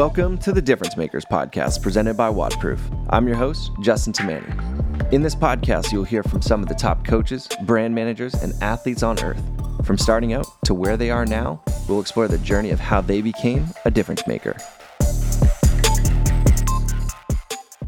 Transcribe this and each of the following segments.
Welcome to the Difference Makers podcast presented by WODProof. I'm your host, Justin Tamani. In this podcast, you'll hear from some of the top coaches, brand managers, and athletes on earth. From starting out to where they are now, we'll explore the journey of how they became a difference maker.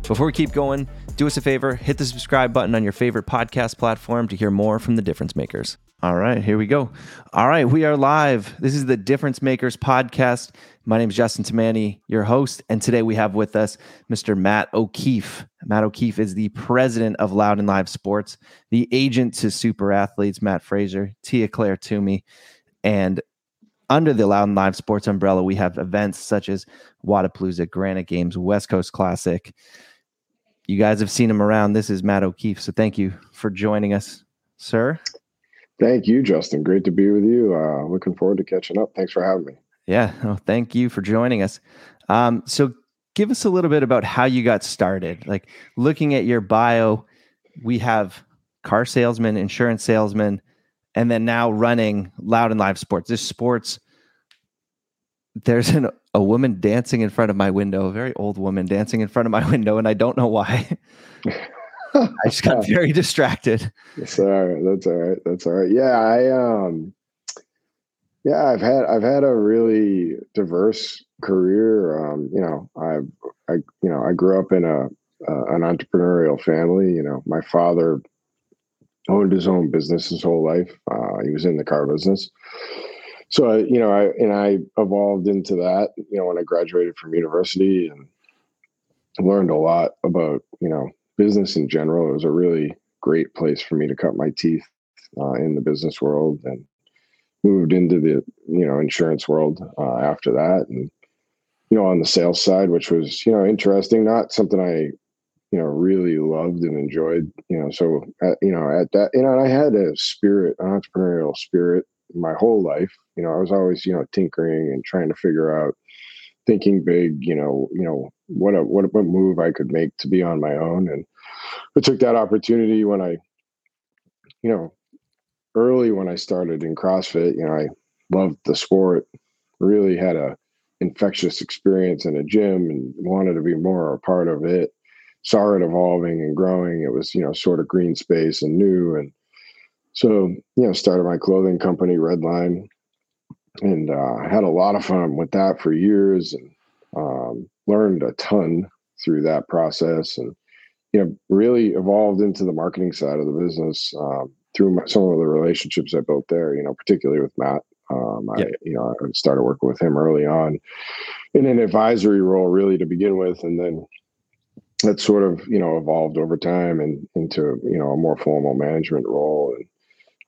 Before we keep going, do us a favor hit the subscribe button on your favorite podcast platform to hear more from the difference makers. All right, here we go. All right, we are live. This is the Difference Makers podcast. My name is Justin Tamani, your host, and today we have with us Mr. Matt O'Keefe. Matt O'Keefe is the president of Loud and Live Sports, the agent to super athletes Mat Fraser, Tia-Clair Toomey, and under the Loud and Live Sports umbrella, we have events such as Wodapalooza, Granite Games, West Coast Classic. You guys have seen him around. This is Matt O'Keefe. So thank you for joining us, sir. Thank you, Justin. Great to be with you. Uh, looking forward to catching up. Thanks for having me. Yeah. Well, thank you for joining us. Um, so, give us a little bit about how you got started. Like looking at your bio, we have car salesman, insurance salesman, and then now running loud and live sports. This sports, there's an, a woman dancing in front of my window, a very old woman dancing in front of my window, and I don't know why. I just got very distracted. That's all right. That's all right. That's all right. Yeah, I um yeah, I've had I've had a really diverse career. Um, you know, I I you know, I grew up in a uh, an entrepreneurial family, you know. My father owned his own business his whole life. Uh, he was in the car business. So, I, you know, I and I evolved into that, you know, when I graduated from university and learned a lot about, you know, business in general. It was a really great place for me to cut my teeth uh, in the business world and moved into the you know insurance world uh, after that and you know on the sales side which was you know interesting not something i you know really loved and enjoyed you know so at, you know at that you know i had a spirit an entrepreneurial spirit my whole life you know i was always you know tinkering and trying to figure out thinking big you know you know what a what, what move i could make to be on my own and i took that opportunity when i you know early when I started in CrossFit, you know, I loved the sport, really had a infectious experience in a gym and wanted to be more a part of it. Saw it evolving and growing. It was, you know, sort of green space and new. And so, you know, started my clothing company, Redline, and uh, had a lot of fun with that for years and um, learned a ton through that process and, you know, really evolved into the marketing side of the business. Um, through my, some of the relationships I built there, you know, particularly with Matt. Um, I, you know, I started working with him early on in an advisory role, really to begin with, and then that sort of, you know, evolved over time and into, you know, a more formal management role. And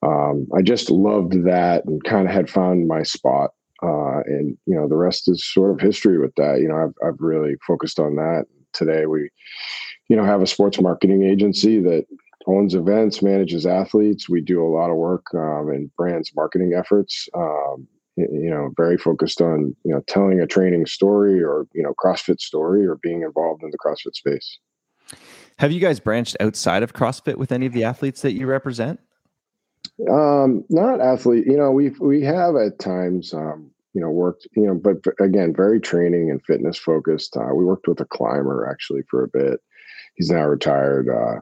um, I just loved that and kind of had found my spot. Uh, and you know, the rest is sort of history with that. You know, I've I've really focused on that. Today, we, you know, have a sports marketing agency that owns events, manages athletes. We do a lot of work um, in brands marketing efforts. Um, you know, very focused on you know telling a training story or you know CrossFit story or being involved in the CrossFit space. Have you guys branched outside of CrossFit with any of the athletes that you represent? Um, not athlete. You know, we we have at times. Um, you know, worked. You know, but again, very training and fitness focused. Uh, we worked with a climber actually for a bit. He's now retired. Uh,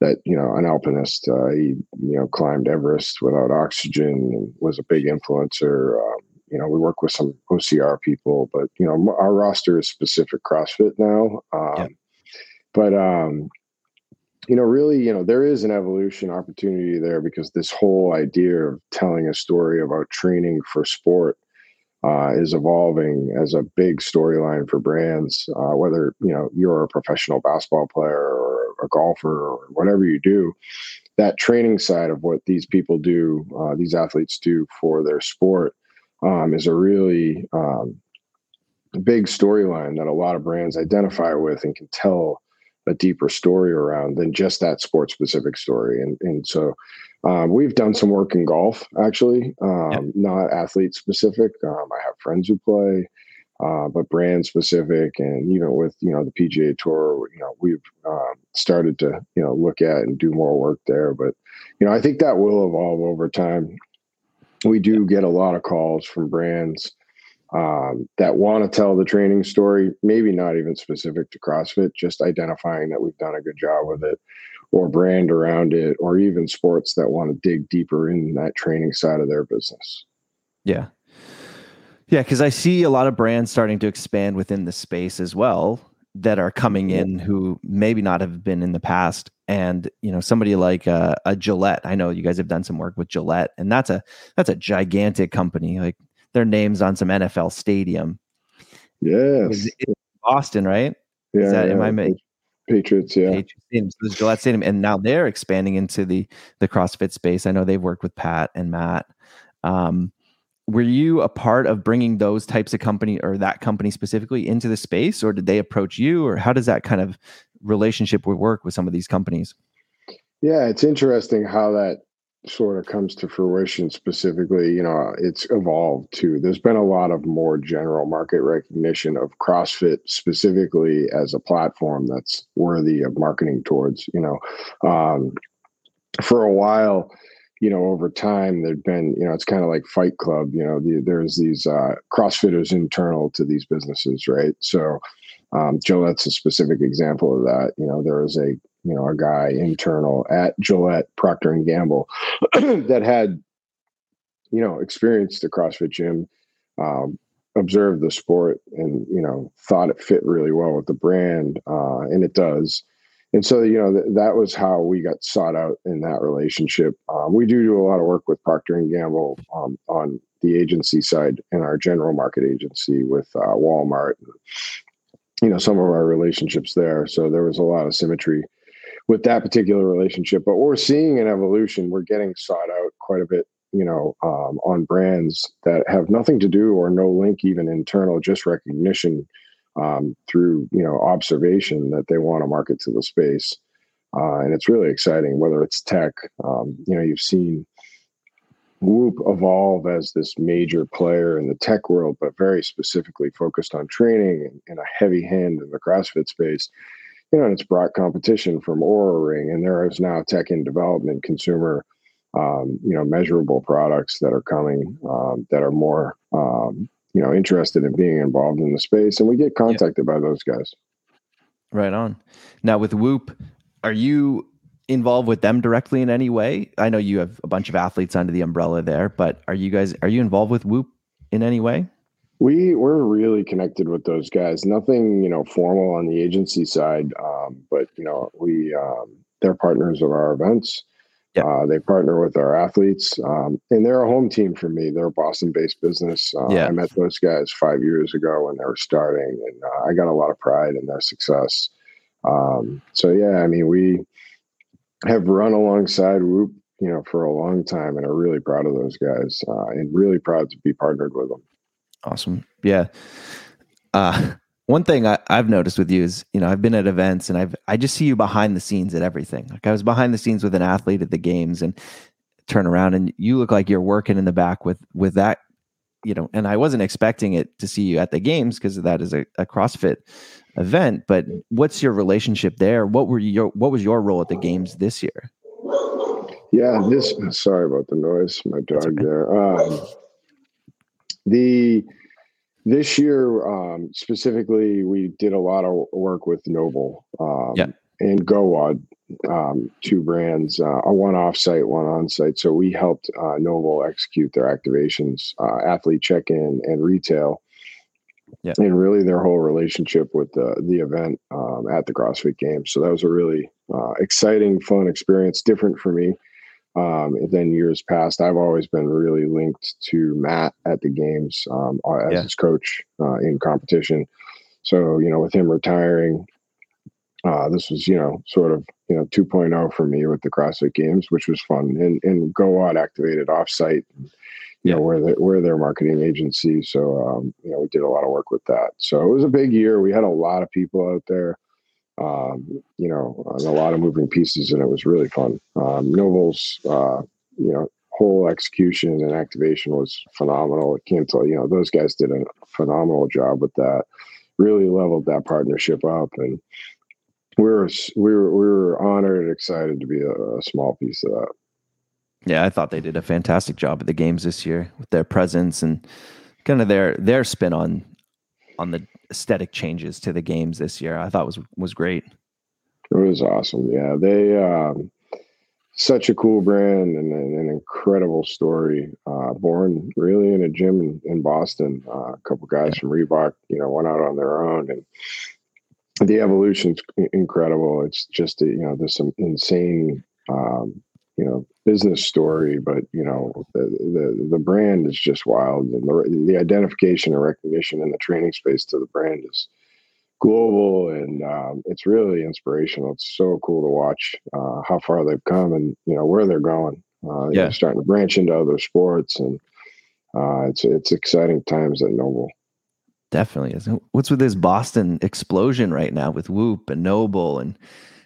that you know an alpinist uh, he you know climbed everest without oxygen and was a big influencer um, you know we work with some ocr people but you know our roster is specific crossfit now um, yeah. but um you know really you know there is an evolution opportunity there because this whole idea of telling a story about training for sport uh, is evolving as a big storyline for brands. Uh, whether you know you're a professional basketball player or a golfer or whatever you do, that training side of what these people do, uh, these athletes do for their sport, um, is a really um, big storyline that a lot of brands identify with and can tell a deeper story around than just that sport specific story. And and so um, we've done some work in golf, actually, um, yeah. not athlete specific. Um, I have friends who play, uh, but brand specific, and even with you know the PGA Tour, you know we've um, started to you know look at and do more work there. But you know I think that will evolve over time. We do get a lot of calls from brands um, that want to tell the training story, maybe not even specific to CrossFit, just identifying that we've done a good job with it, or brand around it, or even sports that want to dig deeper in that training side of their business. Yeah. Yeah, because I see a lot of brands starting to expand within the space as well that are coming in who maybe not have been in the past. And you know, somebody like uh, a Gillette. I know you guys have done some work with Gillette, and that's a that's a gigantic company. Like their names on some NFL stadium. Yes, Boston, right? Yeah, Is that, yeah. am I ma- Patriots? Yeah, Patriots Stadium. So there's Gillette Stadium, and now they're expanding into the the CrossFit space. I know they've worked with Pat and Matt. Um, were you a part of bringing those types of company or that company specifically into the space, or did they approach you, or how does that kind of relationship work with some of these companies? Yeah, it's interesting how that sort of comes to fruition specifically you know it's evolved too there's been a lot of more general market recognition of crossfit specifically as a platform that's worthy of marketing towards you know um, for a while you know over time there'd been you know it's kind of like fight club you know the, there's these uh, crossfitters internal to these businesses right so um, Gillette's a specific example of that. You know, there was a you know a guy internal at Gillette Procter and Gamble that had you know experienced the CrossFit gym, um, observed the sport, and you know thought it fit really well with the brand, uh, and it does. And so you know th- that was how we got sought out in that relationship. Um, we do do a lot of work with Procter and Gamble um, on the agency side and our general market agency with uh, Walmart. And, you know some of our relationships there so there was a lot of symmetry with that particular relationship but we're seeing an evolution we're getting sought out quite a bit you know um, on brands that have nothing to do or no link even internal just recognition um, through you know observation that they want to market to the space uh, and it's really exciting whether it's tech um, you know you've seen Whoop evolve as this major player in the tech world, but very specifically focused on training and, and a heavy hand in the CrossFit space. You know, and it's brought competition from Oura Ring, and there is now tech in development, consumer, um, you know, measurable products that are coming um, that are more, um, you know, interested in being involved in the space, and we get contacted by those guys. Right on. Now with Whoop, are you involved with them directly in any way? I know you have a bunch of athletes under the umbrella there, but are you guys are you involved with Whoop in any way? We we're really connected with those guys. Nothing you know formal on the agency side, um, but you know we um, they're partners of our events. Yeah. Uh, they partner with our athletes, um, and they're a home team for me. They're a Boston-based business. Uh, Yeah. I met those guys five years ago when they were starting, and uh, I got a lot of pride in their success. Um, so yeah, I mean, we have run alongside Whoop, you know, for a long time, and are really proud of those guys, uh, and really proud to be partnered with them. Awesome. Yeah. Uh, one thing I, I've noticed with you is, you know, I've been at events and I've I just see you behind the scenes at everything. Like I was behind the scenes with an athlete at the games and turn around and you look like you're working in the back with with that, you know, and I wasn't expecting it to see you at the games because that is a, a CrossFit event. But what's your relationship there? What were your what was your role at the games this year? Yeah, this. Sorry about the noise. My dog okay. there. Um, the this year um, specifically, we did a lot of work with NOBULL um, Yeah. and GoWOD, um, two brands, uh, a one off-site, one on-site. So we helped uh, NOBULL execute their activations, uh, athlete check-in, and retail. Yeah. And really, their whole relationship with the the event um, at the CrossFit Games. So that was a really uh, exciting, fun experience, different for me um, than years past. I've always been really linked to Matt at the games um, as Yeah. his coach uh, in competition. So you know, with him retiring, uh, this was you know sort of you know 2.0 for me with the CrossFit Games, which was fun. And and GoWOD activated offsite. You know, we're the, we're their marketing agency, so um, you know we did a lot of work with that. So it was a big year. We had a lot of people out there um, you know, a lot of moving pieces, and it was really fun. Um, NOBULL's, uh, you know, whole execution and activation was phenomenal. I can't tell you know those guys did a phenomenal job with that. Really leveled that partnership up, and we were we were we were honored and excited to be a, a small piece of that. Yeah, I thought they did a fantastic job at the games this year with their presence and kind of their their spin on on the aesthetic changes to the games this year. I thought was was great. It was awesome. Yeah, they um, such a cool brand and an, an incredible story. Uh, born really in a gym in, in Boston. Uh, a couple guys yeah. from Reebok, you know, went out on their own, and the evolution's incredible. It's just you know there's some insane um, you know business story, but you know the the, the brand is just wild, and the, the identification and recognition in the training space to the brand is global and um, it's really inspirational. It's so cool to watch uh, how far they've come and you know where they're going. Uh, yeah, starting to branch into other sports and uh, it's it's exciting times at NOBULL. Definitely is. What's with this Boston explosion right now with Whoop and NOBULL, and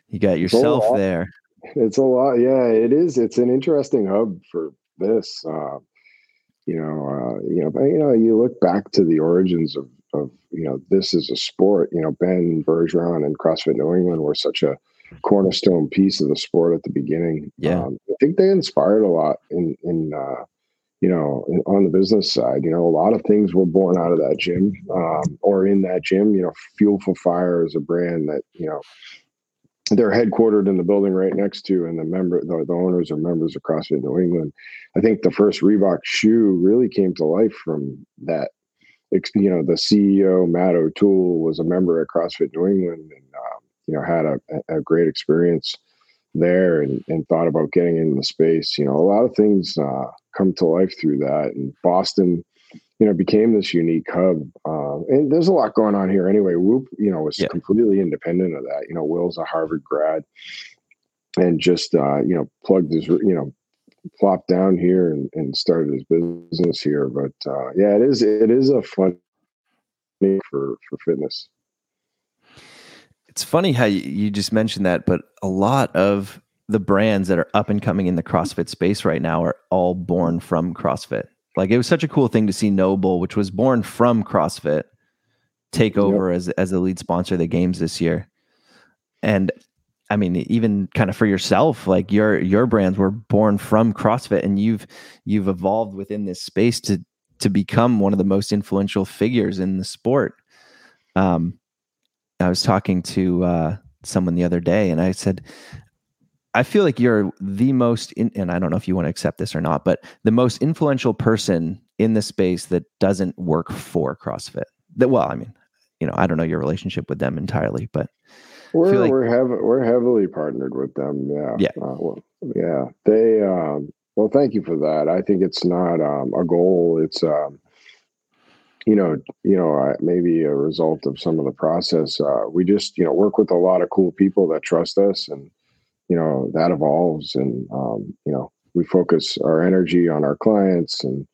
you got yourself there. It's a lot. Yeah, it is. It's an interesting hub for this. Uh, you know, uh, you know, you know, you look back to the origins of of you know this is a sport. You know, Ben Bergeron and CrossFit New England were such a cornerstone piece of the sport at the beginning. Yeah, um, I think they inspired a lot in in uh, you know in, on the business side. You know, a lot of things were born out of that gym um, or in that gym. You know, Fuel for Fire is a brand that you know they're headquartered in the building right next to, and the member, the, the owners are members of CrossFit New England. I think the first Reebok shoe really came to life from that you know, the CEO Matt O'Toole was a member at CrossFit New England, and um, you know had a, a great experience there, and, and thought about getting into the space. You know, a lot of things uh, come to life through that, and Boston, you know, became this unique hub. Um, and there's a lot going on here anyway. Whoop, you know, was yeah. completely independent of that. You know, Will's a Harvard grad, and just uh, you know plugged his you know plopped down here and, and started his business here. But uh, yeah, it is it is a fun thing for for fitness. It's funny how you just mentioned that, but a lot of the brands that are up and coming in the CrossFit space right now are all born from CrossFit. Like it was such a cool thing to see NOBULL, which was born from CrossFit, take over yep. as as the lead sponsor of the games this year. And I mean, even kind of for yourself, like your your brands were born from CrossFit, and you've you've evolved within this space to to become one of the most influential figures in the sport. Um, I was talking to uh, someone the other day, and I said, I feel like you're the most, in, and I don't know if you want to accept this or not, but the most influential person in the space that doesn't work for CrossFit. That well, I mean, you know, I don't know your relationship with them entirely, but we're like, we're heavy, we're heavily partnered with them. Yeah. Yeah. Uh, well, yeah. They um, well, thank you for that. I think it's not um, a goal. It's um, you know, you know, uh, maybe a result of some of the process. Uh, we just you know work with a lot of cool people that trust us, and you know that evolves, and um, you know we focus our energy on our clients and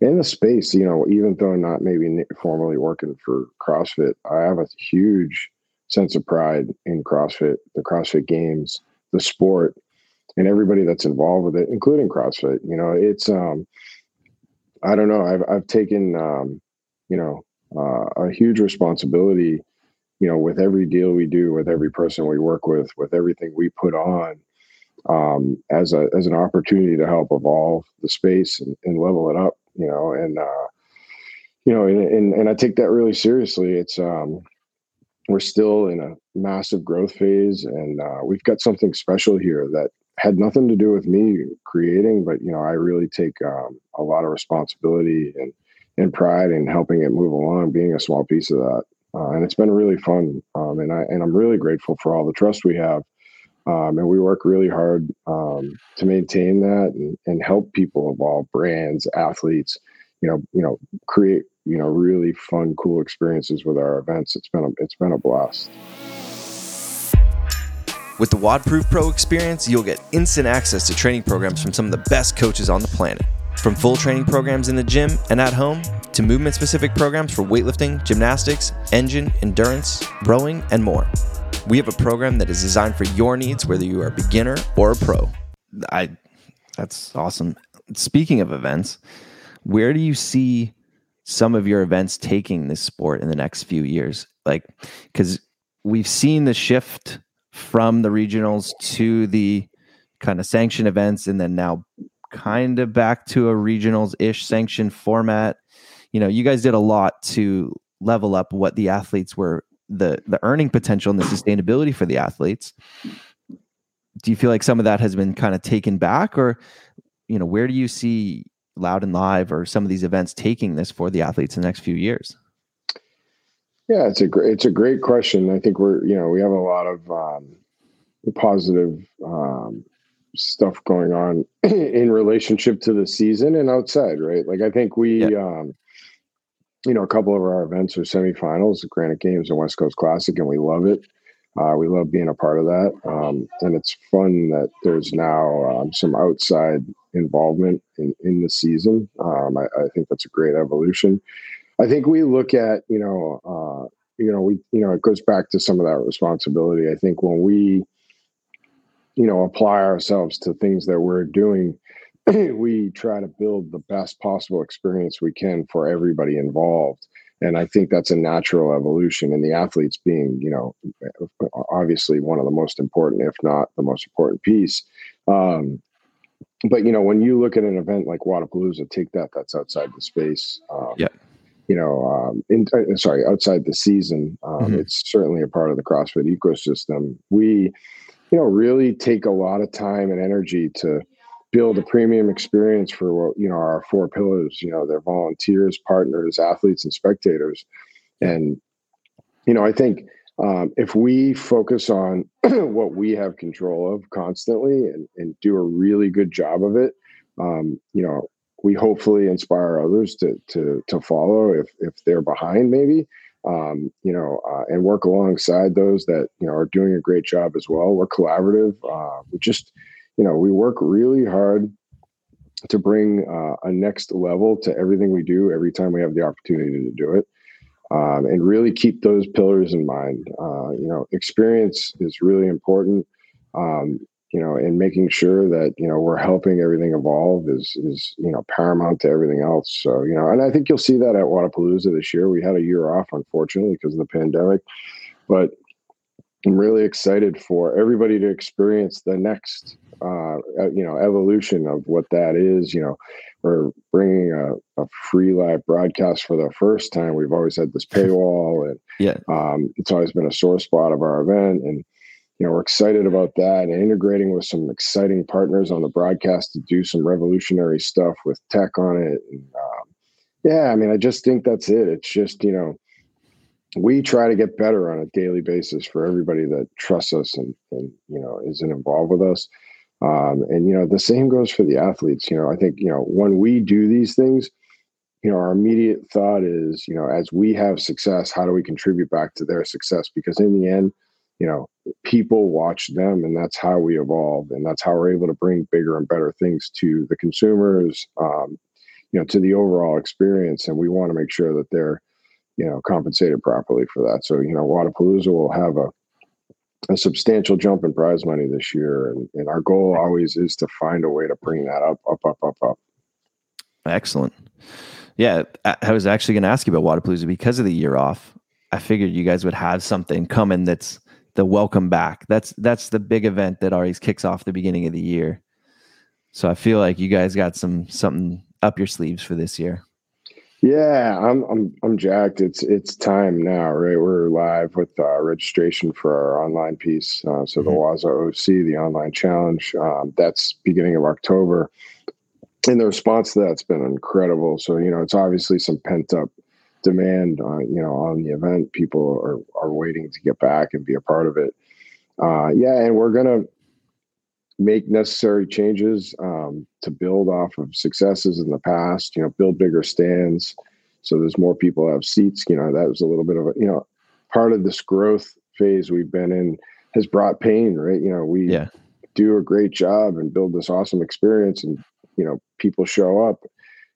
in the space. You know, even though not maybe formally working for CrossFit, I have a huge sense of pride in CrossFit, the CrossFit Games, the sport, and everybody that's involved with it, including CrossFit. You know, it's um, I don't know. I've I've taken um, you know, uh, a huge responsibility. You know, with every deal we do, with every person we work with, with everything we put on, um, as a as an opportunity to help evolve the space and, and level it up. You know, and uh, you know, and, and and I take that really seriously. It's um, we're still in a massive growth phase and uh, we've got something special here that had nothing to do with me creating but you know i really take um, a lot of responsibility and, and pride in helping it move along being a small piece of that uh, and it's been really fun um, and i and i'm really grateful for all the trust we have um, and we work really hard um, to maintain that and, and help people evolve brands athletes you know you know create you know really fun cool experiences with our events it's been a, it's been a blast with the WODproof Pro experience, you'll get instant access to training programs from some of the best coaches on the planet. From full training programs in the gym and at home, to movement specific programs for weightlifting, gymnastics, engine, endurance, rowing, and more. We have a program that is designed for your needs, whether you are a beginner or a pro. I, that's awesome. Speaking of events, where do you see some of your events taking this sport in the next few years? Like, because we've seen the shift from the regionals to the kind of sanction events, and then now kind of back to a regionals ish sanction format. You know, you guys did a lot to level up what the athletes were the the earning potential and the sustainability for the athletes. Do you feel like some of that has been kind of taken back or you know, where do you see Loud and Live or some of these events taking this for the athletes in the next few years? Yeah, it's a great it's a great question. I think we're you know we have a lot of um, positive um, stuff going on in relationship to the season and outside, right? Like I think we, yeah. um, you know, a couple of our events are semifinals, the Granite Games and West Coast Classic, and we love it. Uh, we love being a part of that, um, and it's fun that there's now um, some outside involvement in, in the season. Um, I, I, think that's a great evolution. I think we look at, you know, uh, you know, we, you know, it goes back to some of that responsibility. I think when we you know apply ourselves to things that we're doing we try to build the best possible experience we can for everybody involved. And i think that's a natural evolution and the athletes being you know obviously one of the most important if not the most important piece. Um, but you know when you look at an event like Wodapalooza, take that that's outside the space um, yeah. you know um, in, uh, sorry outside the season um, mm-hmm. it's certainly a part of the crossfit ecosystem. We you know really take a lot of time and energy to build a premium experience for you know our four pillars you know they're volunteers partners athletes and spectators and you know i think um, if we focus on what we have control of constantly and, and do a really good job of it um, you know we hopefully inspire others to to to follow if if they're behind maybe um, you know, uh, and work alongside those that you know are doing a great job as well. We're collaborative. Uh, we just, you know, we work really hard to bring uh, a next level to everything we do every time we have the opportunity to do it, um, and really keep those pillars in mind. Uh, you know, experience is really important. Um, you know, and making sure that you know we're helping everything evolve is is you know paramount to everything else. So you know, and I think you'll see that at Wodapalooza this year. We had a year off, unfortunately, because of the pandemic, but I'm really excited for everybody to experience the next uh, you know evolution of what that is. You know, we're bringing a, a, free live broadcast for the first time. We've always had this paywall, and yeah, um, it's always been a sore spot of our event, and you know, we're excited about that and integrating with some exciting partners on the broadcast to do some revolutionary stuff with tech on it. And, um, yeah, I mean, I just think that's it. It's just, you know, we try to get better on a daily basis for everybody that trusts us and, and you know, isn't involved with us. Um, and, you know, the same goes for the athletes. You know, I think, you know, when we do these things, you know, our immediate thought is, you know, as we have success, how do we contribute back to their success? Because in the end, you know people watch them and that's how we evolve and that's how we're able to bring bigger and better things to the consumers um, you know to the overall experience and we want to make sure that they're you know compensated properly for that so you know Wodapalooza will have a a substantial jump in prize money this year and, and our goal always is to find a way to bring that up up up up up excellent yeah i was actually going to ask you about Wodapalooza because of the year off i figured you guys would have something coming that's the welcome back. That's that's the big event that always kicks off the beginning of the year. So I feel like you guys got some something up your sleeves for this year. Yeah, I'm I'm I'm jacked. It's it's time now, right? We're live with uh, registration for our online piece. Uh, so mm-hmm. the Waza OC, the online challenge, um, that's beginning of October, and the response to that's been incredible. So you know, it's obviously some pent up demand on you know on the event. People are are waiting to get back and be a part of it. Uh, yeah, and we're gonna make necessary changes um, to build off of successes in the past. You know, build bigger stands so there's more people have seats. You know, that was a little bit of a you know part of this growth phase we've been in has brought pain, right? You know, we yeah. do a great job and build this awesome experience, and you know, people show up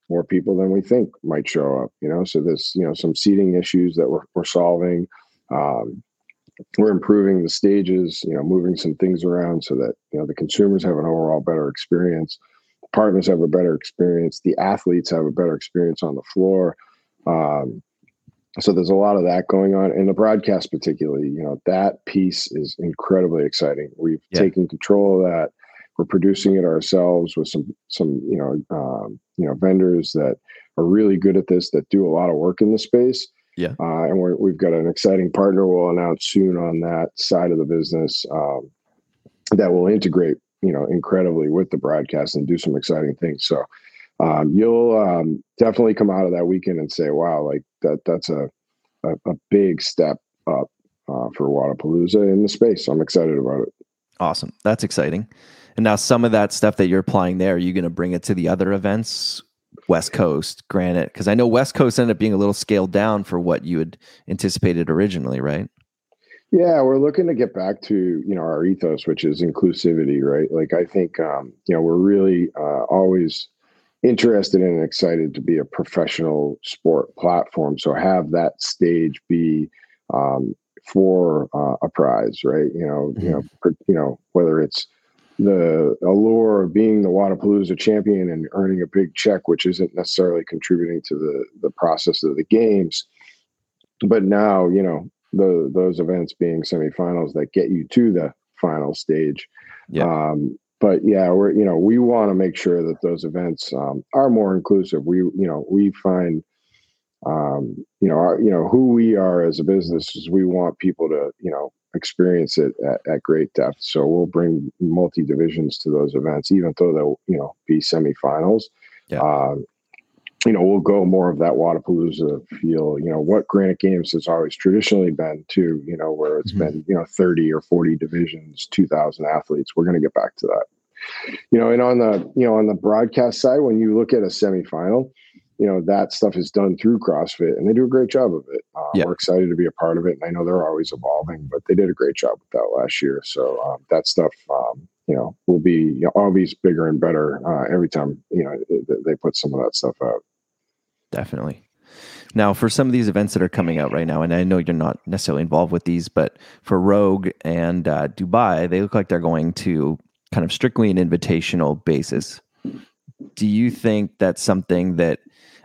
more people than we think might show up. You know, so there's you know some seating issues that we're we're solving. Um, we're improving the stages, you know, moving some things around so that you know the consumers have an overall better experience, partners have a better experience, the athletes have a better experience on the floor. Um, so there's a lot of that going on in the broadcast, particularly. You know, that piece is incredibly exciting. We've yeah. taken control of that we're producing it ourselves with some some you know um, you know vendors that are really good at this that do a lot of work in the space. Yeah. Uh, and we have got an exciting partner we'll announce soon on that side of the business um, that will integrate, you know, incredibly with the broadcast and do some exciting things. So um, you'll um, definitely come out of that weekend and say, wow, like that, that's a, a, a big step up uh, for Wodapalooza in the space. I'm excited about it. Awesome. That's exciting. And now some of that stuff that you're applying there, are you going to bring it to the other events West Coast, Granite, because I know West Coast ended up being a little scaled down for what you had anticipated originally, right? Yeah, we're looking to get back to you know our ethos, which is inclusivity, right? Like I think um, you know we're really uh, always interested and excited to be a professional sport platform. So have that stage be um, for uh, a prize, right? You know, mm-hmm. you know, per, you know whether it's the allure of being the Wodapalooza champion and earning a big check, which isn't necessarily contributing to the the process of the games. But now, you know, the those events being semifinals that get you to the final stage. Yeah. Um, but yeah, we're you know we want to make sure that those events um, are more inclusive. We you know we find um, you know our, you know who we are as a business is we want people to you know experience it at, at great depth. So we'll bring multi divisions to those events, even though they'll you know be semifinals. Yeah. Um, you know, we'll go more of that Wodapalooza feel. You know, what Granite Games has always traditionally been too. You know, where it's mm-hmm. been you know thirty or forty divisions, two thousand athletes. We're going to get back to that. You know, and on the you know on the broadcast side, when you look at a semifinal, you know that stuff is done through CrossFit, and they do a great job of it. Um, yeah. We're excited to be a part of it, and I know they're always evolving, but they did a great job with that last year. So um, that stuff, um, you know, will be you know, always bigger and better uh, every time you know they put some of that stuff out. Definitely. Now, for some of these events that are coming out right now, and I know you're not necessarily involved with these, but for Rogue and uh, Dubai, they look like they're going to kind of strictly an invitational basis. Do you think that's something that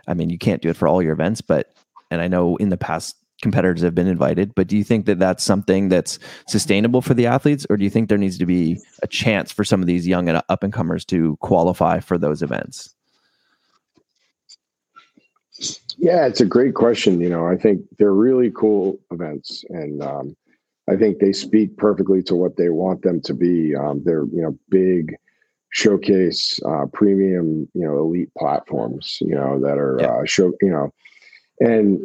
I mean, you can't do it for all your events, but, and I know in the past competitors have been invited, but do you think that that's something that's sustainable for the athletes, or do you think there needs to be a chance for some of these young and up and comers to qualify for those events? Yeah, it's a great question. You know, I think they're really cool events, and um, I think they speak perfectly to what they want them to be. Um, they're you know big showcase uh, premium, you know, elite platforms, you know, that are yeah. uh, show, you know, and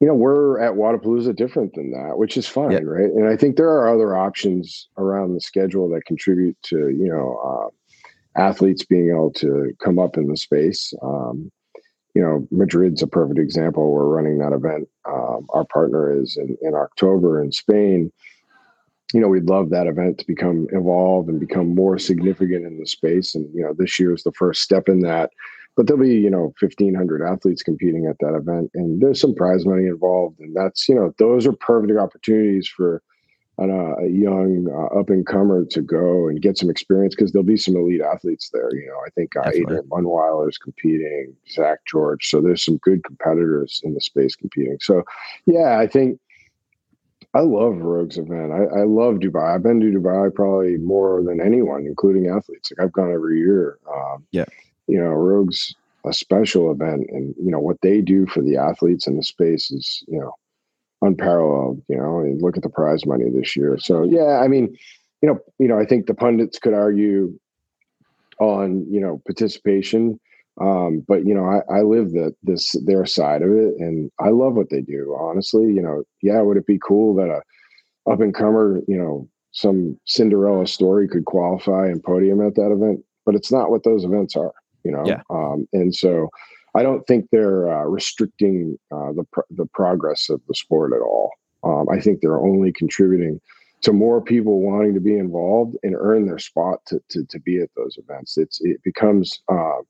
you know, we're at Wodapalooza different than that, which is fine, yeah. right? And I think there are other options around the schedule that contribute to, you know, uh, athletes being able to come up in the space. Um, you know, Madrid's a perfect example. We're running that event. Um, our partner is in, in October in Spain you know, we'd love that event to become evolve and become more significant in the space. And, you know, this year is the first step in that. But there'll be, you know, 1,500 athletes competing at that event. And there's some prize money involved. And that's, you know, those are perfect opportunities for uh, a young uh, up and comer to go and get some experience because there'll be some elite athletes there. You know, I think uh, Adrian Mundwiler is competing, Zach George. So there's some good competitors in the space competing. So, yeah, I think I love Rogue's event. I, I, love Dubai. I've been to Dubai probably more than anyone, including athletes. Like I've gone every year. Um, yeah. You know, Rogue's a special event, and you know what they do for the athletes in the space is you know unparalleled. You know, and look at the prize money this year. So yeah, I mean, you know, you know, I think the pundits could argue on you know participation um, but you know, I, I live the this their side of it, and I love what they do. Honestly, you know, yeah, would it be cool that a up and comer, you know, some Cinderella story could qualify and podium at that event? But it's not what those events are, you know. Yeah. Um, and so, I don't think they're uh, restricting uh, the the progress of the sport at all. Um, I think they're only contributing to more people wanting to be involved and earn their spot to to, to be at those events. It's it becomes uh,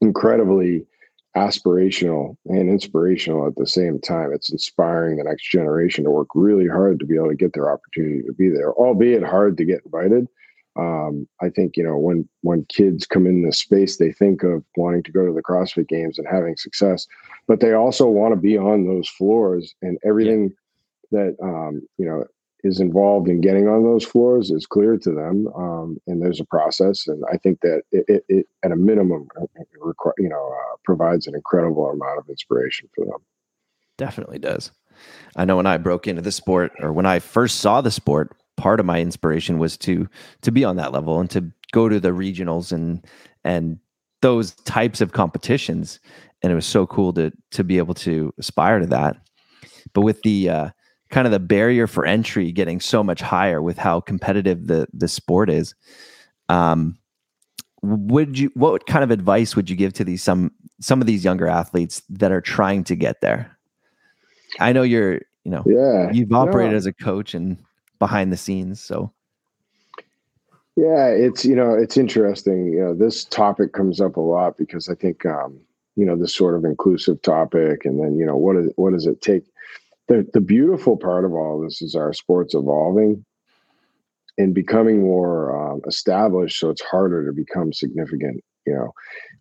incredibly aspirational and inspirational at the same time. It's inspiring the next generation to work really hard to be able to get their opportunity to be there, albeit hard to get invited. Um, I think you know when when kids come in this space, they think of wanting to go to the CrossFit Games and having success, but they also want to be on those floors and everything yeah. that um, you know is involved in getting on those floors is clear to them, um, and there's a process. And I think that it, it, it at a minimum, uh, you know, uh, provides an incredible amount of inspiration for them. Definitely does. I know when I broke into the sport, or when I first saw the sport, part of my inspiration was to to be on that level and to go to the regionals and and those types of competitions and it was so cool to to be able to aspire to that but with the uh, kind of the barrier for entry getting so much higher with how competitive the the sport is. Um would you what kind of advice would you give to these some some of these younger athletes that are trying to get there? I know you're you know yeah you've operated no. as a coach and behind the scenes so. Yeah it's you know it's interesting you know this topic comes up a lot because i think um you know this sort of inclusive topic and then you know what is what does it take the, the beautiful part of all this is our sports evolving and becoming more um, established so it's harder to become significant you know.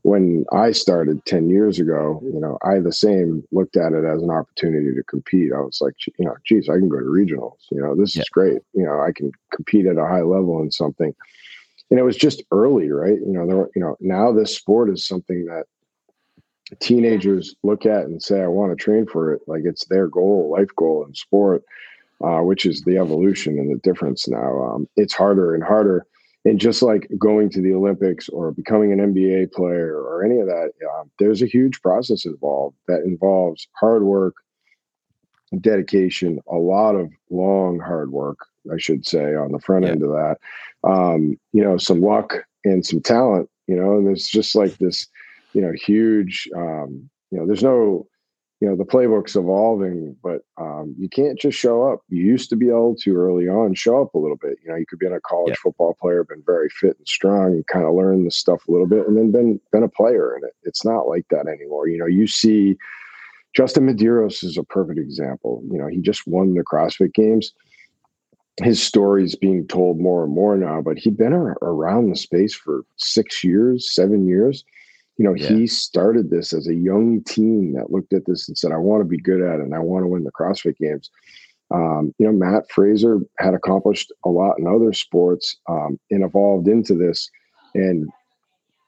When i started 10 years ago you know i the same looked at it as an opportunity to compete. I was like you know geez i can go to regionals you know this yeah. is great you know i can compete at a high level in something. And it was just early right? You know there were, you know now this sport is something that teenagers look at and say, I want to train for it. Like it's their goal, life goal in sport, uh, which is the evolution and the difference now. Um, it's harder and harder. And just like going to the Olympics or becoming an NBA player or any of that, uh, there's a huge process involved that involves hard work, dedication, a lot of long, hard work, I should say, on the front yeah. end of that. Um, you know, some luck and some talent, you know, and there's just like this you know, huge. Um, you know, there's no, you know, the playbook's evolving, but um, you can't just show up. You used to be able to early on show up a little bit. You know, you could be a college yeah. football player, been very fit and strong, and kind of learn the stuff a little bit, and then been been a player in it. It's not like that anymore. You know, you see. Justin Medeiros is a perfect example. You know, he just won the CrossFit Games his story's being told more and more now, but he'd been around the space for six years, seven years you know, yeah. he started this as a young teen that looked at this and said, I want to be good at it and I want to win the CrossFit games. Um, you know, Mat Fraser had accomplished a lot in other sports um, and evolved into this and,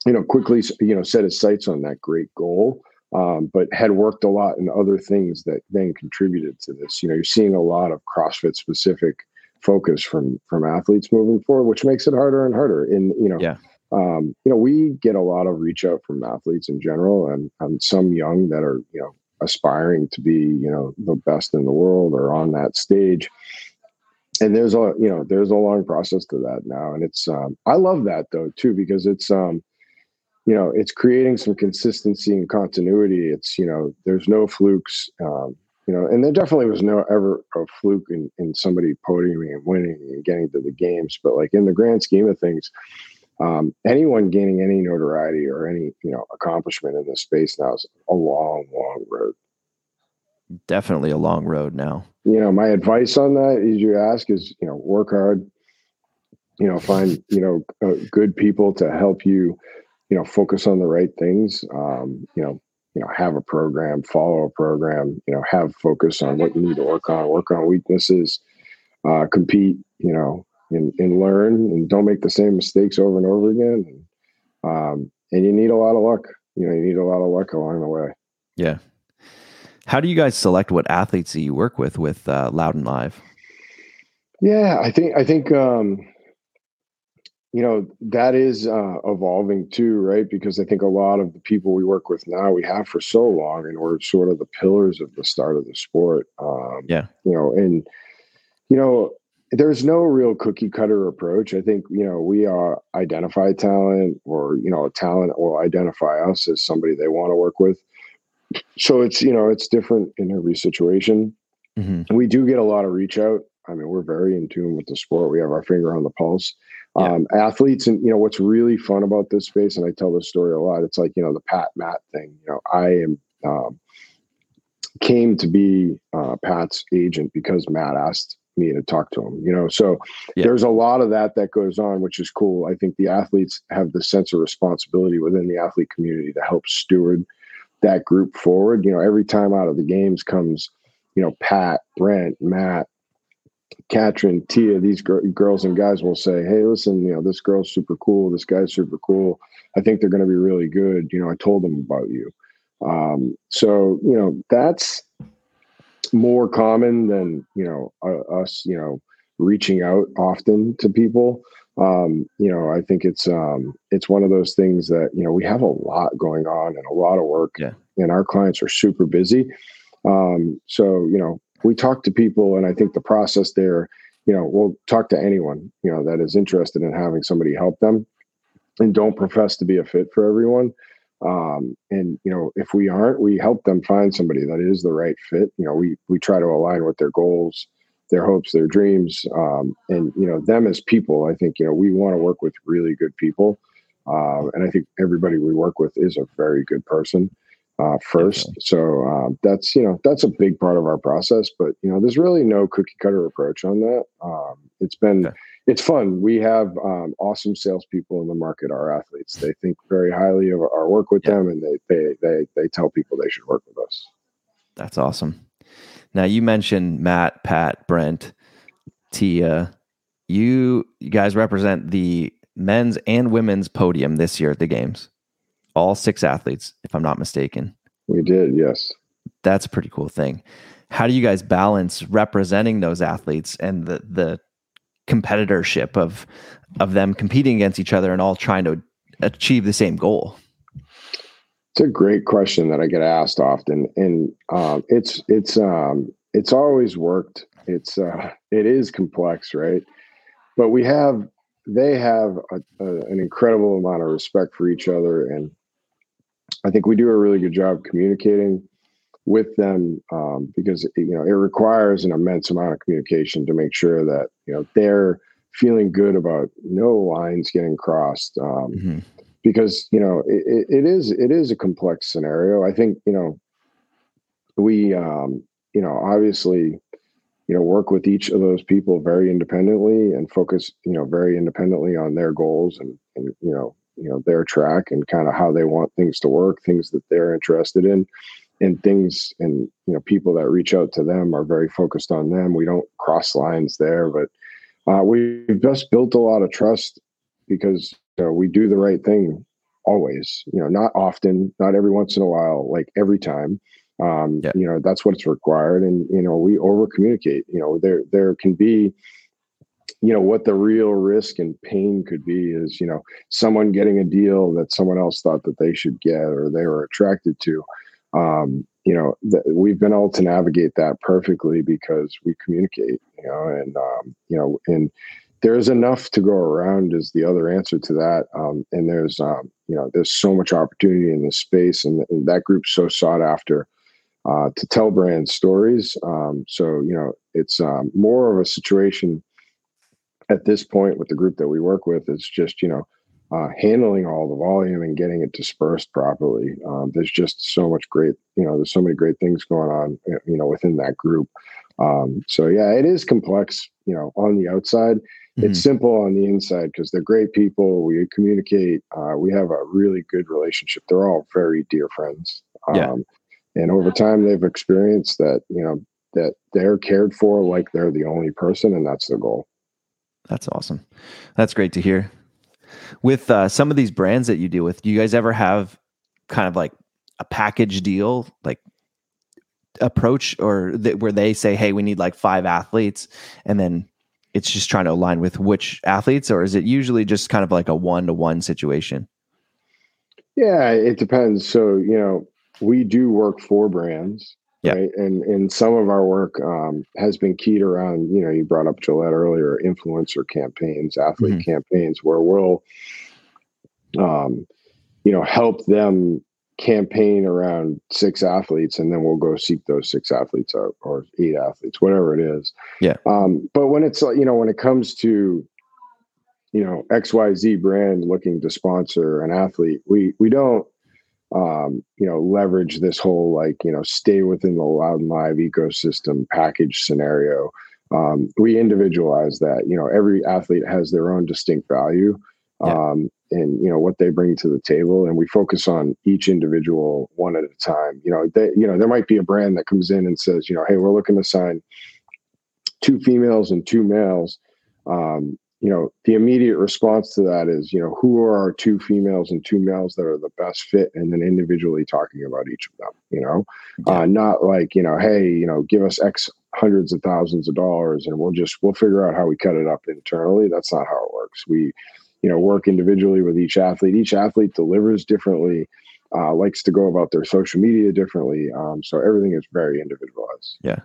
you know, quickly, you know, set his sights on that great goal. Um, but had worked a lot in other things that then contributed to this. You know, you're seeing a lot of CrossFit specific focus from from athletes moving forward, which makes it harder and harder. In you know, yeah um, you know, we get a lot of reach out from athletes in general, and, and some young that are you know aspiring to be you know the best in the world or on that stage. And there's a you know there's a long process to that now, and it's um, I love that though too because it's um, you know it's creating some consistency and continuity. It's you know there's no flukes. Um, you know, and there definitely was no ever a fluke in, in somebody podiuming and winning and getting to the games. But like in the grand scheme of things, um, anyone gaining any notoriety or any you know accomplishment in this space now is a long, long road. Definitely a long road now. You know, my advice on that, as you ask, is you know work hard. You know, find you know uh, good people to help you. You know, focus on the right things. Um, you know, you know, have a program, follow a program. You know, have focus on what you need to work on, work on weaknesses, uh, compete. You know, and, and learn and don't make the same mistakes over and over again. And, um, and you need a lot of luck. You know, you need a lot of luck along the way. Yeah. How do you guys select what athletes that you work with with uh, Loud and Live? Yeah, I think I think um, you know that is uh, evolving too, right? Because I think a lot of the people we work with now we have for so long, and we're sort of the pillars of the start of the sport. Um, yeah, you know, and you know, there's no real cookie cutter approach. I think, you know, we are identify talent or, you know, a talent will identify us as somebody they want to work with. So it's, you know, it's different in every situation. Mm-hmm. We do get a lot of reach out. I mean, we're very in tune with the sport. We have our finger on the pulse. Yeah. Um, athletes, and you know, what's really fun about this space, and I tell this story a lot. It's like you know the Pat Matt thing. You know, I am um, came to be uh, Pat's agent because Matt asked me to talk to them you know so yeah. there's a lot of that that goes on which is cool i think the athletes have the sense of responsibility within the athlete community to help steward that group forward you know every time out of the games comes you know pat brent matt Katrin, Tia, these gr- girls and guys will say, "Hey, listen, you know, this girl's super cool. This guy's super cool. I think they're going to be really good. You know, I told them about you." Um, so you know, that's more common than you know uh, us, you know, reaching out often to people. Um, you know, I think it's um, it's one of those things that you know we have a lot going on and a lot of work, yeah. and our clients are super busy. Um, so you know, we talk to people, and I think the process there, you know, we'll talk to anyone you know that is interested in having somebody help them, and don't profess to be a fit for everyone. Um, and you know, if we aren't, we help them find somebody that is the right fit. You know, we we try to align with their goals, their hopes, their dreams, um, and you know, them as people. I think you know we want to work with really good people, um, and I think everybody we work with is a very good person uh, first. Okay. So uh, that's you know that's a big part of our process. But you know, there's really no cookie cutter approach on that. Um, it's been okay. It's fun. We have um, awesome salespeople in the market. Our athletes they think very highly of our work with yeah. them, and they they they they tell people they should work with us. That's awesome. Now you mentioned Matt, Pat, Brent, Tia. You, you guys represent the men's and women's podium this year at the games all six athletes, if I'm not mistaken. We did, yes. That's a pretty cool thing. How do you guys balance representing those athletes and the the competitorship of of them competing against each other and all trying to achieve the same goal? It's a great question that I get asked often, and um, it's it's um, it's always worked. It's uh, it is complex, right? But we have they have a, a, an incredible amount of respect for each other, and I think we do a really good job communicating with them um, because you know it requires an immense amount of communication to make sure that you know they're feeling good about no lines getting crossed um, mm-hmm. because you know it, it is it is a complex scenario. I think you know we um, you know obviously you know work with each of those people very independently and focus you know very independently on their goals and, and you know you know their track and kind of how they want things to work things that they're interested in and things and you know people that reach out to them are very focused on them. We don't cross lines there but uh, we've just built a lot of trust because you know, we do the right thing always you know not often not every once in a while like every time. Um, yeah. you know that's what's required and you know we over communicate you know there there can be you know what the real risk and pain could be is you know someone getting a deal that someone else thought that they should get or they were attracted to um, you know th- we've been able to navigate that perfectly because we communicate you know and um, you know and there's enough to go around is the other answer to that um, and there's um, you know there's so much opportunity in this space and, and that group's so sought after uh, to tell brand stories um, so you know it's um, more of a situation at this point with the group that we work with It's just you know uh, handling all the volume and getting it dispersed properly. Um, there's just so much great, you know, there's so many great things going on, you know, within that group. Um, so yeah, it is complex, you know, on the outside. Mm-hmm. It's simple on the inside because they're great people. We communicate. Uh, we have a really good relationship. They're all very dear friends. Um, yeah. And over time, they've experienced that, you know, that they're cared for like they're the only person, and that's the goal. That's awesome. That's great to hear. With uh, some of these brands that you deal with, do you guys ever have kind of like a package deal, like approach, or where they say, "Hey, we need like five athletes," and then it's just trying to align with which athletes, or is it usually just kind of like a one to one situation? Yeah, it depends. So you know, we do work for brands, yeah. Right. And and some of our work um, has been keyed around, you know, you brought up Gillette earlier, influencer campaigns, athlete mm-hmm. campaigns, where we'll um, you know, help them campaign around six athletes and then we'll go seek those six athletes out or eight athletes, whatever it is. Yeah. Um, but when it's you know, when it comes to you know, XYZ brand looking to sponsor an athlete, we we don't um, you know, leverage this whole like, you know, stay within the loud and live ecosystem package scenario. Um, we individualize that. You know, every athlete has their own distinct value. Yeah. Um, and you know what they bring to the table and we focus on each individual one at a time you know they, you know there might be a brand that comes in and says you know hey we're looking to sign two females and two males, um, you know, the immediate response to that is, you know, who are our two females and two males that are the best fit, and then individually talking about each of them, you know, yeah. uh, not like, you know, hey, you know, give us X hundreds of thousands of dollars and we'll just, we'll figure out how we cut it up internally. That's not how it works. We, you know, work individually with each athlete. Each athlete delivers differently, uh, likes to go about their social media differently. Um, so everything is very individualized. Yeah.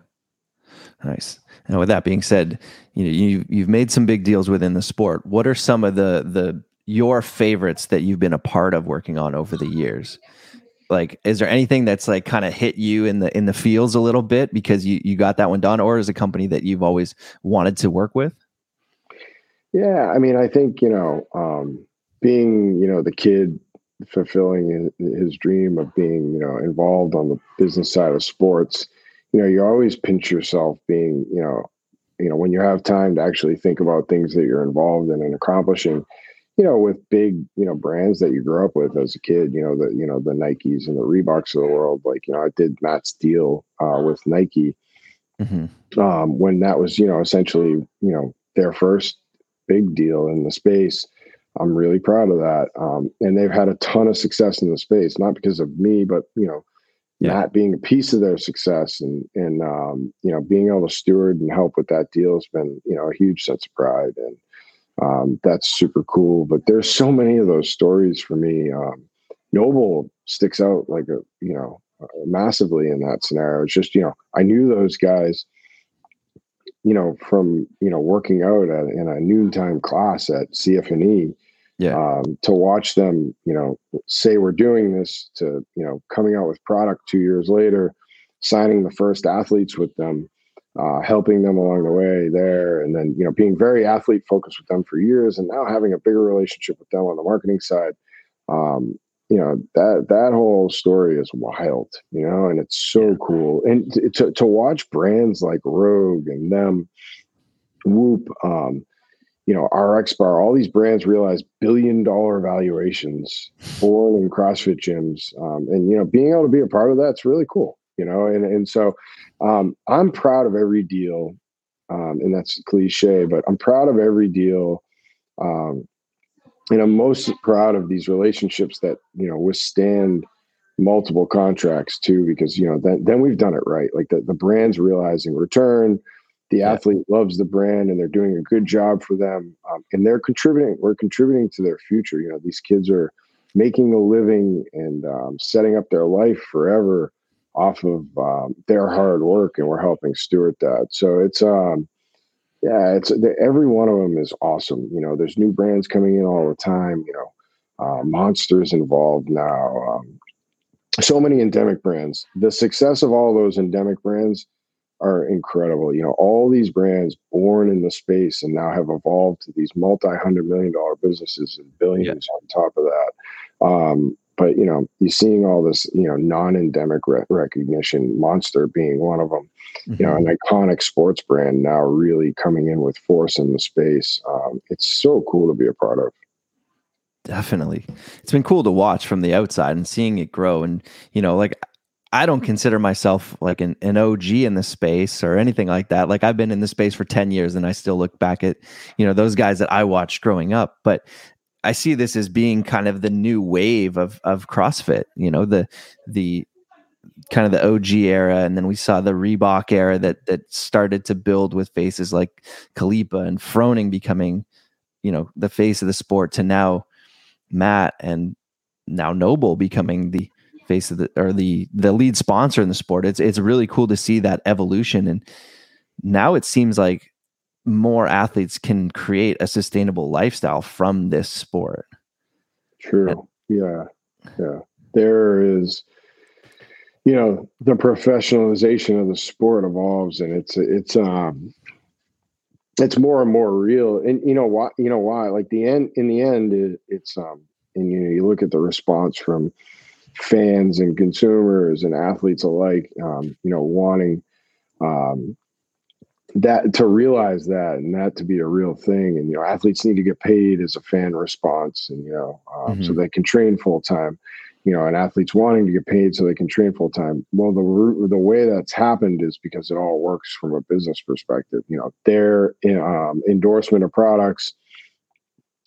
Nice. And with that being said, you know you you've made some big deals within the sport. What are some of the the your favorites that you've been a part of working on over the years? Like, is there anything that's like kind of hit you in the in the fields a little bit because you you got that one done, or is a company that you've always wanted to work with? Yeah, I mean, I think you know, um, being you know the kid fulfilling his, his dream of being you know involved on the business side of sports you know, you always pinch yourself being, you know, you know, when you have time to actually think about things that you're involved in and accomplishing, you know, with big, you know, brands that you grew up with as a kid, you know, the, you know, the Nikes and the Reeboks of the world. Like, you know, I did Matt's deal uh, with Nike mm-hmm. um, when that was, you know, essentially, you know, their first big deal in the space. I'm really proud of that. Um, and they've had a ton of success in the space, not because of me, but, you know, yeah. not being a piece of their success and and um, you know being able to steward and help with that deal has been you know a huge sense of pride and um, that's super cool. But there's so many of those stories for me. Um, NOBULL sticks out like a you know uh, massively in that scenario. It's just you know I knew those guys you know from you know working out at, in a noontime class at CFNE yeah um, to watch them you know say we're doing this to you know coming out with product two years later signing the first athletes with them uh, helping them along the way there and then you know being very athlete focused with them for years and now having a bigger relationship with them on the marketing side um, you know that that whole story is wild you know and it's so yeah. cool and to, to watch brands like rogue and them whoop um, you know, RX Bar, all these brands realize billion dollar valuations for and CrossFit gyms. Um, and, you know, being able to be a part of that's really cool, you know, and, and so um, I'm proud of every deal. Um, and that's cliche, but I'm proud of every deal. Um, and I'm most proud of these relationships that, you know, withstand multiple contracts too, because, you know, then, then we've done it right. Like the, the brand's realizing return, the yeah. athlete loves the brand and they're doing a good job for them um, and they're contributing we're contributing to their future. You know these kids are making a living and um, setting up their life forever off of um, their hard work and we're helping steward that. So it's um yeah it's every one of them is awesome. You know there's new brands coming in all the time you know uh, monsters involved now um, so many endemic brands. The success of all those endemic brands are incredible. You know, all these brands born in the space and now have evolved to these multi-hundred million dollar businesses and billions yeah. on top of that. Um, but you know, you're seeing all this, you know, non-endemic re- recognition. Monster being one of them. Mm-hmm. You know, mm-hmm. an iconic sports brand now really coming in with force in the space. Um, it's so cool to be a part of. Definitely, it's been cool to watch from the outside and seeing it grow. And you know, like I don't consider myself like an, an OG in the space or anything like that. Like I've been in the space for 10 years and I still look back at, you know, those guys that I watched growing up. But I see this as being kind of the new wave of of CrossFit, you know, the the kind of the OG era. And then we saw the Reebok era that that started to build with faces like Khalipa and Froning becoming, you know, the face of the sport to now Matt and now NOBULL becoming the face of the or the the lead sponsor in the sport. It's it's really cool to see that evolution and now it seems like more athletes can create a sustainable lifestyle from this sport. True. And, yeah. Yeah. There is you know, the professionalization of the sport evolves and it's it's um it's more and more real. And you know why you know why like the end in the end it, it's um and you know you look at the response from fans and consumers and athletes alike, um, you know, wanting um, that to realize that and that to be a real thing. And you know, athletes need to get paid as a fan response, and you know, um, mm-hmm. so they can train full time. you know, and athletes wanting to get paid so they can train full time. Well, the the way that's happened is because it all works from a business perspective. You know, their um, endorsement of products,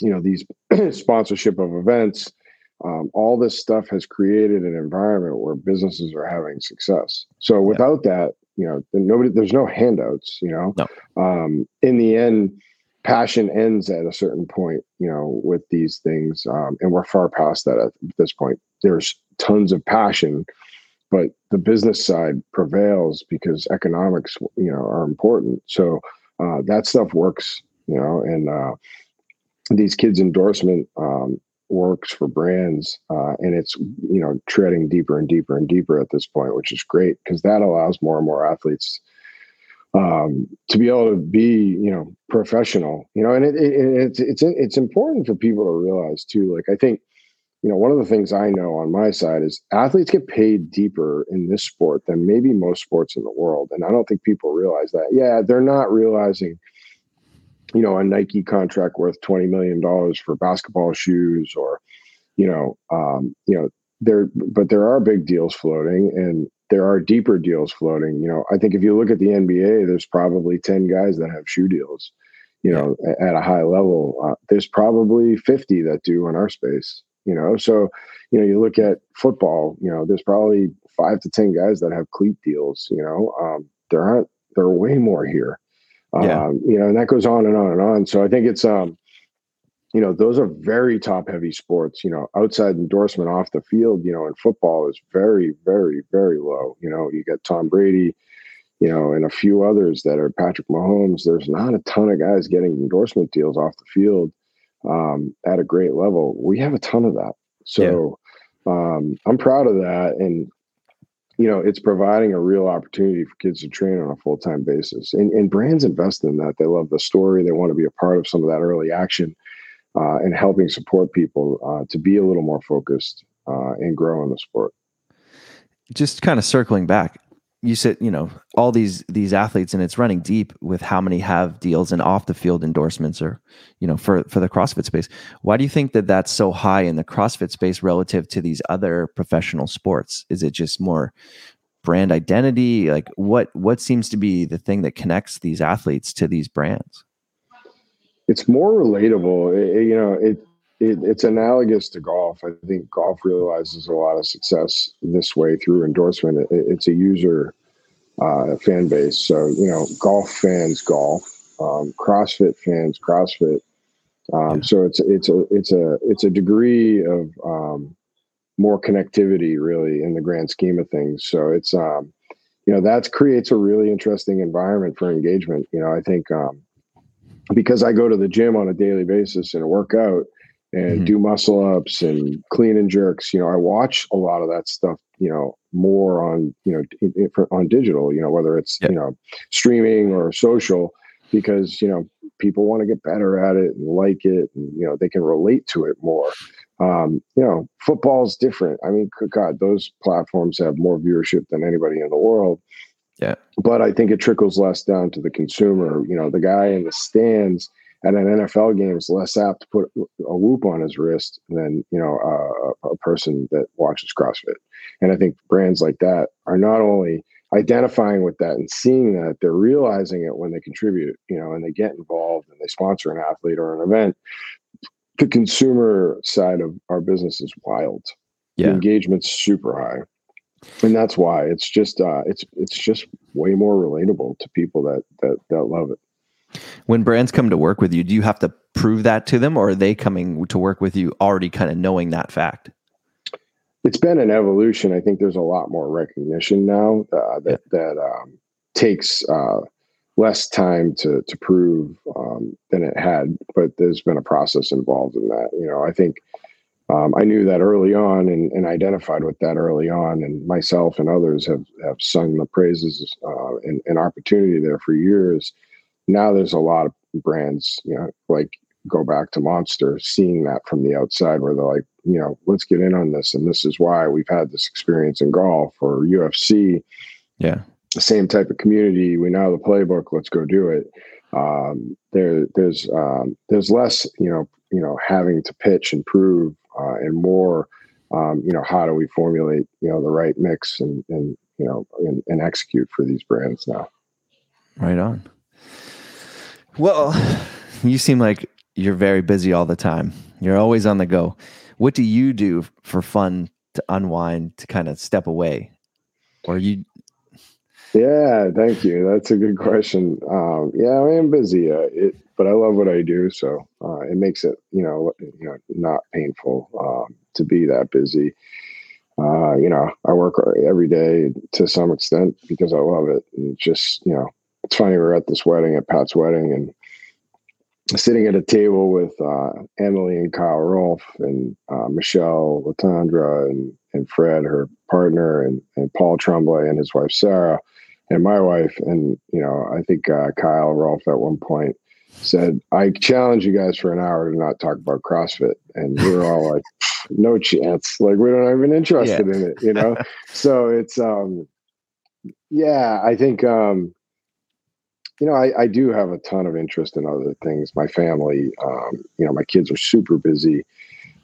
you know, these sponsorship of events, um, all this stuff has created an environment where businesses are having success. So without yeah. that, you know, nobody, there's no handouts. You know, no. um, in the end passion ends at a certain point, you know, with these things. Um, and we're far past that at this point. There's tons of passion, but the business side prevails because economics, you know, are important. So uh, that stuff works, you know, and uh, these kids' endorsement um, works for brands, uh, and it's you know treading deeper and deeper and deeper at this point, which is great because that allows more and more athletes um, to be able to be, you know, professional, you know, and it, it, it's it's it's important for people to realize too. Like I think, you know, one of the things I know on my side is athletes get paid deeper in this sport than maybe most sports in the world, and I don't think people realize that. Yeah, they're not realizing, you know, a Nike contract worth twenty million dollars for basketball shoes, or, you know, um, you know, there, but there are big deals floating, and there are deeper deals floating. You know, I think if you look at the NBA, there's probably 10 guys that have shoe deals, you know, at a high level. Uh, there's probably 50 that do in our space, you know. So, you know, you look at football, you know, there's probably five to 10 guys that have cleat deals, you know. Um, there aren't, there are way more here. Yeah. Um, you know, and that goes on and on and on. So I think it's, um, you know, those are very top heavy sports. You know, outside endorsement off the field, you know, in football is very, very, very low. You know, you got Tom Brady, you know, and a few others that are Patrick Mahomes. There's not a ton of guys getting endorsement deals off the field um, at a great level. We have a ton of that. So yeah. um, I'm proud of that. And, you know, it's providing a real opportunity for kids to train on a full time basis. And, and brands invest in that. They love the story. They want to be a part of some of that early action uh, and helping support people uh, to be a little more focused uh, and grow in the sport. Just kind of circling back, you said you know all these these athletes, and it's running deep with how many have deals and off the field endorsements, or you know for for the CrossFit space. Why do you think that that's so high in the CrossFit space relative to these other professional sports? Is it just more brand identity? Like what what seems to be the thing that connects these athletes to these brands? it's more relatable. It, you know, it, it, it's analogous to golf. I think golf realizes a lot of success this way through endorsement. It, it's a user uh, fan base, so you know, golf fans golf, um, CrossFit fans CrossFit. Um, yeah. So it's it's a it's a it's a degree of um, more connectivity, really, in the grand scheme of things. So it's um, you know that creates a really interesting environment for engagement. You know, I think um, because I go to the gym on a daily basis and work out and mm-hmm. do muscle ups and clean and jerks, you know, I watch a lot of that stuff, you know, more on, you know, on digital, you know, whether it's, you know, streaming or social, because, you know, people want to get better at it and like it and, you know, they can relate to it more. Um, you know, football's different. I mean, God, those platforms have more viewership than anybody in the world. Yeah. But I think it trickles less down to the consumer. You know, the guy in the stands at an NFL game is less apt to put a whoop on his wrist than, you know, uh, a person that watches CrossFit. And I think brands like that are not only identifying with that and seeing that, they're realizing it when they contribute, you know, and they get involved and they sponsor an athlete or an event. The consumer side of our business is wild. Yeah. The engagement's super high and that's why it's just uh, it's it's just way more relatable to people that that that love it. When brands come to work with you, do you have to prove that to them, or are they coming to work with you already kind of knowing that fact? It's been an evolution. I think there's a lot more recognition now uh, that yeah. that um, takes uh, less time to to prove um, than it had, but there's been a process involved in that. You know, I think um, I knew that early on and, and, identified with that early on. And myself and others have, have sung the praises uh, and, and, opportunity there for years. Now there's a lot of brands, you know, like go back to Monster, seeing that from the outside where they're like, you know, let's get in on this. And this is why we've had this experience in golf or UFC. Yeah. The same type of community. We know the playbook. Let's go do it. Um, there, there's, um, there's less, you know, you know, having to pitch and prove uh, and more um, you know, how do we formulate, you know, the right mix and, and you know, and, and execute for these brands now. Right on. Well, you seem like you're very busy all the time. You're always on the go. What do you do for fun to unwind, to kind of step away? Or you yeah, thank you. That's a good question. Um, yeah, I am busy, uh, it, but I love what I do, so uh, it makes it you know you know not painful um, to be that busy. Uh, you know, I work every day to some extent because I love it. And just you know, it's funny. We are at this wedding at Pat's wedding, and sitting at a table with uh, Emily and Kyle Rolfe and uh, Michelle Letendre and, and Fred, her partner, and, and Paul Tremblay and his wife Sarah and my wife, and you know, I think uh, Kyle Rolfe at one point said, "I challenge you guys for an hour to not talk about CrossFit," and we were all like, "No chance! Like we don't even interested yeah. in it," you know. so it's, um, yeah, I think, um, you know, I, I do have a ton of interest in other things. My family, um, you know, my kids are super busy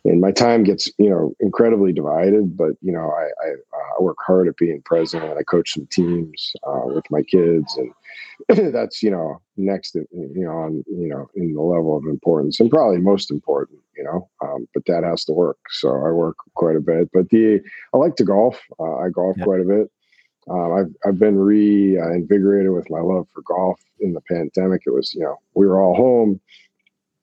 and my time gets you know incredibly divided but you know i i, uh, I work hard at being present i coach some teams uh, with my kids and that's you know next to, you know on you know in the level of importance and probably most important you know um, but that has to work. So i work quite a bit but the i like to golf. Uh, i golf quite a bit um, I've I've been reinvigorated with my love for golf in the pandemic. It was you know we were all home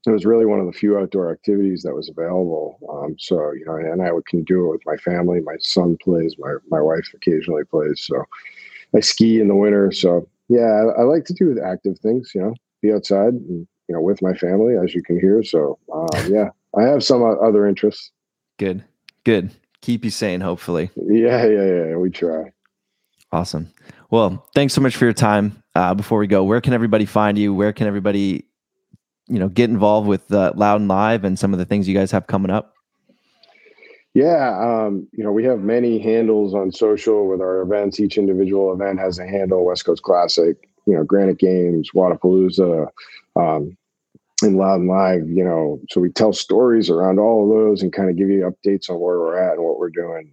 it was really one of the few outdoor activities that was available. Um, so, you know, and I can do it with my family. My son plays, my, my wife occasionally plays. So I ski in the winter. So, yeah, I, I like to do active things, you know, be outside and, you know, with my family, as you can hear. So, um, yeah, I have some other interests. Good, good. Keep you sane, hopefully. Yeah, yeah, yeah. We try. Awesome. Well, thanks so much for your time. Uh, before we go, where can everybody find you? Where can everybody you know get involved with uh, Loud and Live and some of the things you guys have coming up? Yeah, um, you know we have many handles on social with our events. Each individual event has a handle: West Coast Classic, you know, Granite Games, Wodapalooza, um, and Loud and Live. You know, so we tell stories around all of those and kind of give you updates on where we're at and what we're doing.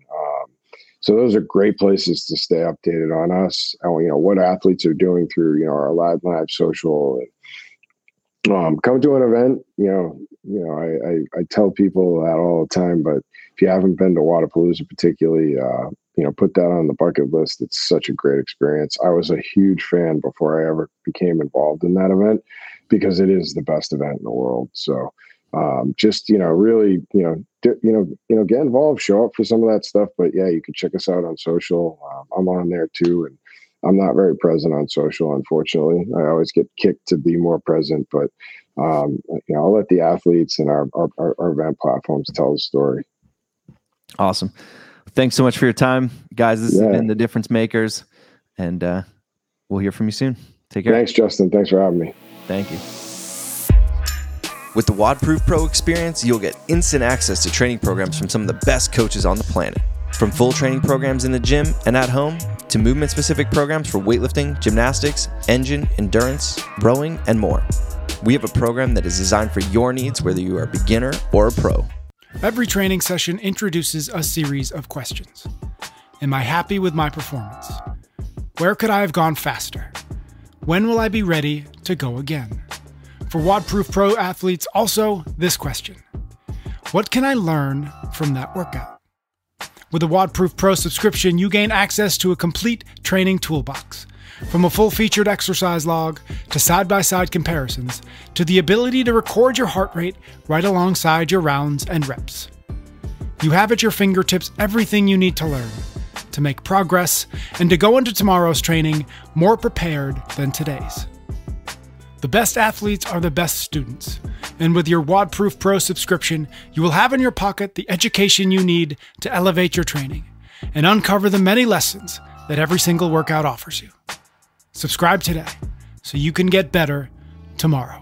So those are great places to stay updated on us. And, you know what athletes are doing through you know our and Live social. And, um, come to an event. You know, you know, I, I, I tell people that all the time, but if you haven't been to Wodapalooza, particularly, uh, you know, put that on the bucket list. It's such a great experience. I was a huge fan before I ever became involved in that event because it is the best event in the world. So, um, just you know, really, you know, you know, you know, get involved, show up for some of that stuff. But yeah, you can check us out on social. Um, I'm on there too, and I'm not very present on social, unfortunately. I always get kicked to be more present, but um, you know, I'll let the athletes and our, our, our event platforms tell the story. Awesome. Thanks so much for your time, guys. This yeah. has been the difference makers, and uh, we'll hear from you soon. Take care. Thanks, Justin. Thanks for having me. Thank you. With the WODProof Pro experience, you'll get instant access to training programs from some of the best coaches on the planet. From full training programs in the gym and at home to movement specific programs for weightlifting, gymnastics, engine, endurance, rowing, and more. We have a program that is designed for your needs, whether you are a beginner or a pro. Every training session introduces a series of questions Am I happy with my performance? Where could I have gone faster? When will I be ready to go again? For WODProof Pro athletes, also this question What can I learn from that workout? With a WODProof Pro subscription, you gain access to a complete training toolbox. From a full featured exercise log to side by side comparisons to the ability to record your heart rate right alongside your rounds and reps. You have at your fingertips everything you need to learn, to make progress, and to go into tomorrow's training more prepared than today's. The best athletes are the best students. And with your WODProof Pro subscription, you will have in your pocket the education you need to elevate your training and uncover the many lessons that every single workout offers you. Subscribe today so you can get better tomorrow.